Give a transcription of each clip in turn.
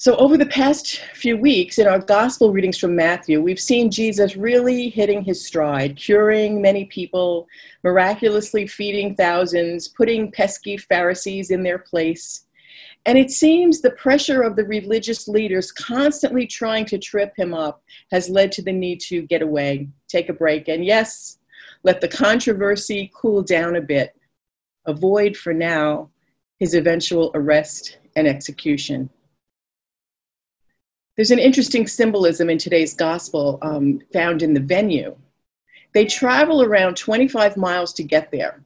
So, over the past few weeks in our gospel readings from Matthew, we've seen Jesus really hitting his stride, curing many people, miraculously feeding thousands, putting pesky Pharisees in their place. And it seems the pressure of the religious leaders constantly trying to trip him up has led to the need to get away, take a break, and yes, let the controversy cool down a bit. Avoid for now his eventual arrest and execution. There's an interesting symbolism in today's gospel um, found in the venue. They travel around 25 miles to get there.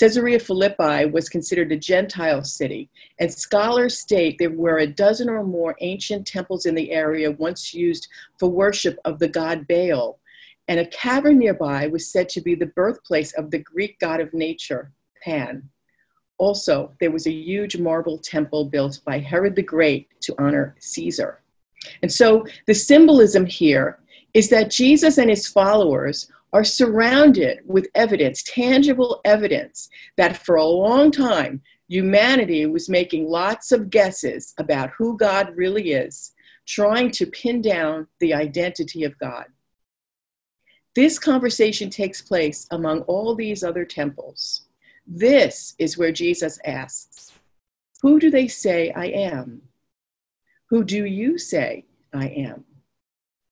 Caesarea Philippi was considered a Gentile city, and scholars state there were a dozen or more ancient temples in the area once used for worship of the god Baal, and a cavern nearby was said to be the birthplace of the Greek god of nature, Pan. Also, there was a huge marble temple built by Herod the Great to honor Caesar. And so the symbolism here is that Jesus and his followers are surrounded with evidence, tangible evidence, that for a long time humanity was making lots of guesses about who God really is, trying to pin down the identity of God. This conversation takes place among all these other temples. This is where Jesus asks, Who do they say I am? Who do you say I am?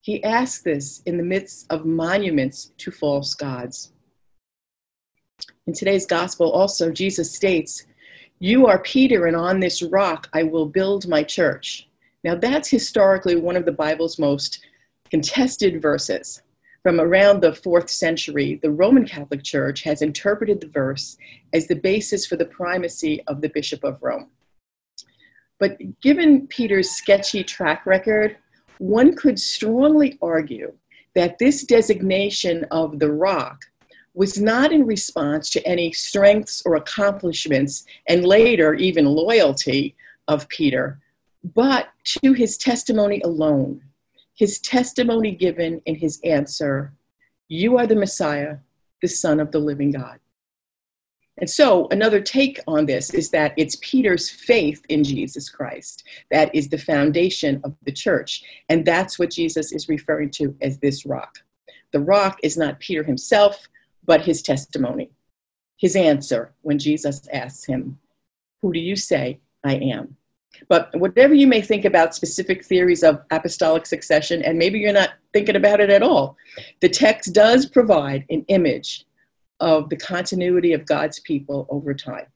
He asks this in the midst of monuments to false gods. In today's gospel, also, Jesus states, You are Peter, and on this rock I will build my church. Now, that's historically one of the Bible's most contested verses. From around the fourth century, the Roman Catholic Church has interpreted the verse as the basis for the primacy of the Bishop of Rome. But given Peter's sketchy track record, one could strongly argue that this designation of the rock was not in response to any strengths or accomplishments, and later even loyalty of Peter, but to his testimony alone. His testimony given in his answer, You are the Messiah, the Son of the living God. And so, another take on this is that it's Peter's faith in Jesus Christ that is the foundation of the church. And that's what Jesus is referring to as this rock. The rock is not Peter himself, but his testimony, his answer when Jesus asks him, Who do you say I am? But whatever you may think about specific theories of apostolic succession, and maybe you're not thinking about it at all, the text does provide an image of the continuity of God's people over time.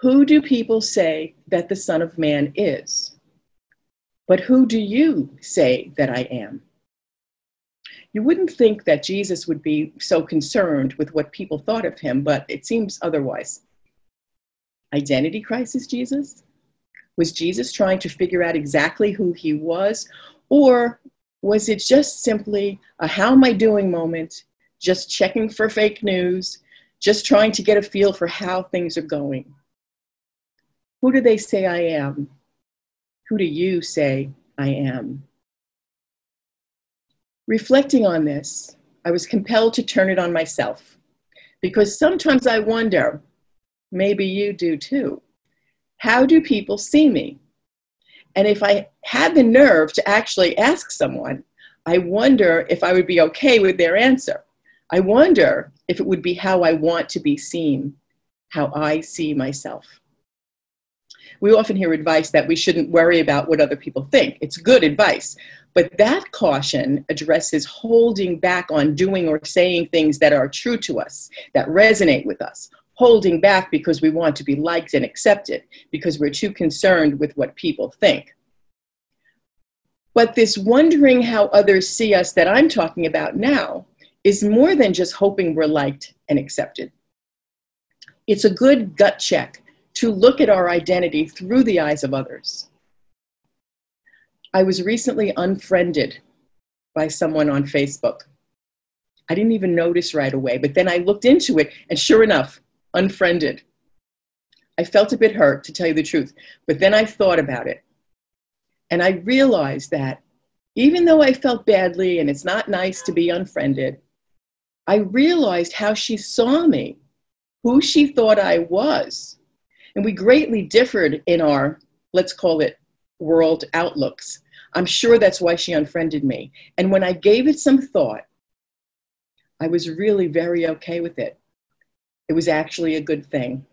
Who do people say that the Son of Man is? But who do you say that I am? You wouldn't think that Jesus would be so concerned with what people thought of him, but it seems otherwise. Identity crisis, Jesus? Was Jesus trying to figure out exactly who he was? Or was it just simply a how am I doing moment just checking for fake news, just trying to get a feel for how things are going. Who do they say I am? Who do you say I am? Reflecting on this, I was compelled to turn it on myself because sometimes I wonder, maybe you do too, how do people see me? And if I had the nerve to actually ask someone, I wonder if I would be okay with their answer. I wonder if it would be how I want to be seen, how I see myself. We often hear advice that we shouldn't worry about what other people think. It's good advice. But that caution addresses holding back on doing or saying things that are true to us, that resonate with us, holding back because we want to be liked and accepted, because we're too concerned with what people think. But this wondering how others see us that I'm talking about now is more than just hoping we're liked and accepted. It's a good gut check to look at our identity through the eyes of others. I was recently unfriended by someone on Facebook. I didn't even notice right away, but then I looked into it, and sure enough, unfriended. I felt a bit hurt, to tell you the truth, but then I thought about it. And I realized that even though I felt badly and it's not nice to be unfriended, I realized how she saw me, who she thought I was. And we greatly differed in our let's call it world outlooks. I'm sure that's why she unfriended me. And when I gave it some thought, I was really very okay with it. It was actually a good thing.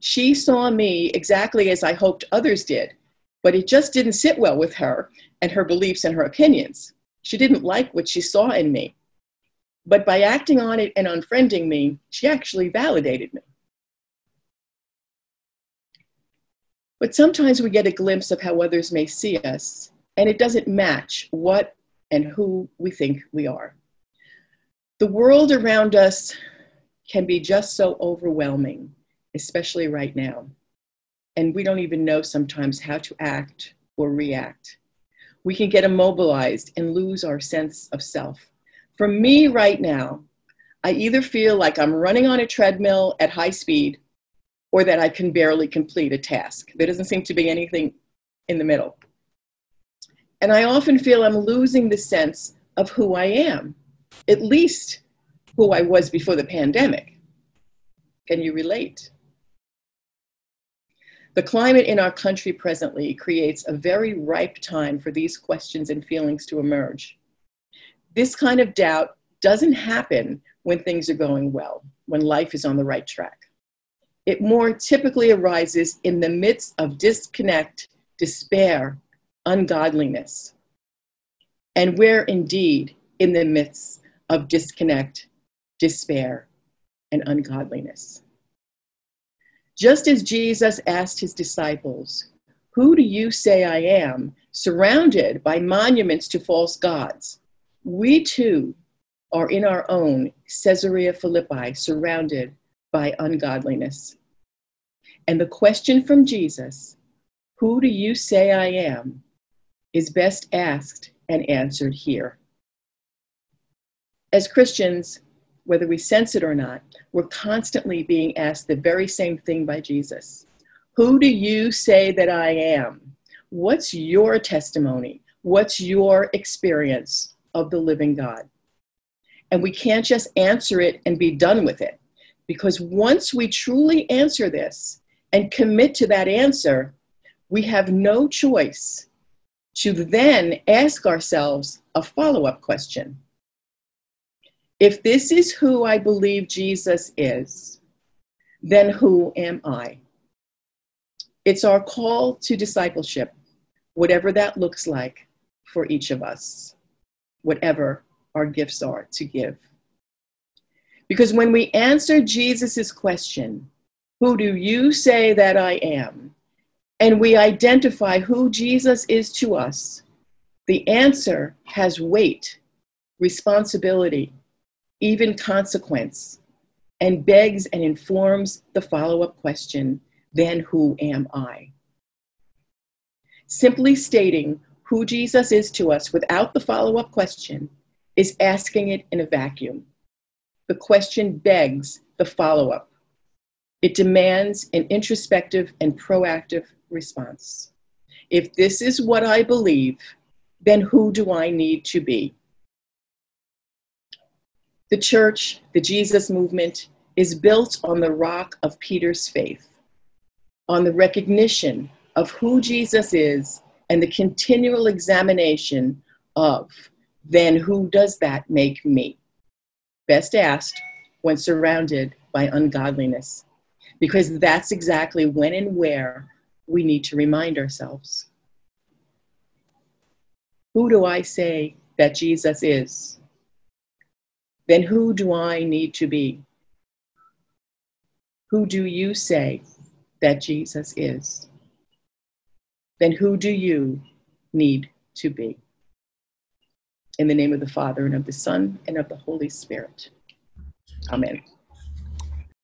She saw me exactly as I hoped others did, but it just didn't sit well with her and her beliefs and her opinions. She didn't like what she saw in me. But by acting on it and unfriending me, she actually validated me. But sometimes we get a glimpse of how others may see us, and it doesn't match what and who we think we are. The world around us can be just so overwhelming, especially right now. And we don't even know sometimes how to act or react. We can get immobilized and lose our sense of self. For me right now, I either feel like I'm running on a treadmill at high speed or that I can barely complete a task. There doesn't seem to be anything in the middle. And I often feel I'm losing the sense of who I am, at least who I was before the pandemic. Can you relate? The climate in our country presently creates a very ripe time for these questions and feelings to emerge. This kind of doubt doesn't happen when things are going well, when life is on the right track. It more typically arises in the midst of disconnect, despair, ungodliness. And we're indeed in the midst of disconnect, despair, and ungodliness. Just as Jesus asked his disciples, Who do you say I am? surrounded by monuments to false gods, we too are in our own Caesarea Philippi, surrounded by ungodliness. And the question from Jesus, Who do you say I am? is best asked and answered here. As Christians, whether we sense it or not, we're constantly being asked the very same thing by Jesus Who do you say that I am? What's your testimony? What's your experience of the living God? And we can't just answer it and be done with it. Because once we truly answer this and commit to that answer, we have no choice to then ask ourselves a follow up question if this is who I believe Jesus is, then who am I? It's our call to discipleship, whatever that looks like for each of us, whatever our gifts are to give. Because when we answer Jesus' question, Who do you say that I am? and we identify who Jesus is to us, the answer has weight, responsibility, even consequence, and begs and informs the follow up question then who am I? Simply stating who Jesus is to us without the follow up question is asking it in a vacuum. The question begs the follow up. It demands an introspective and proactive response. If this is what I believe, then who do I need to be? The church, the Jesus movement, is built on the rock of Peter's faith, on the recognition of who Jesus is and the continual examination of then who does that make me? Best asked when surrounded by ungodliness, because that's exactly when and where we need to remind ourselves. Who do I say that Jesus is? then who do I need to be? Who do you say that Jesus is? Then who do you need to be? In the name of the Father, and of the Son, and of the Holy Spirit. Amen.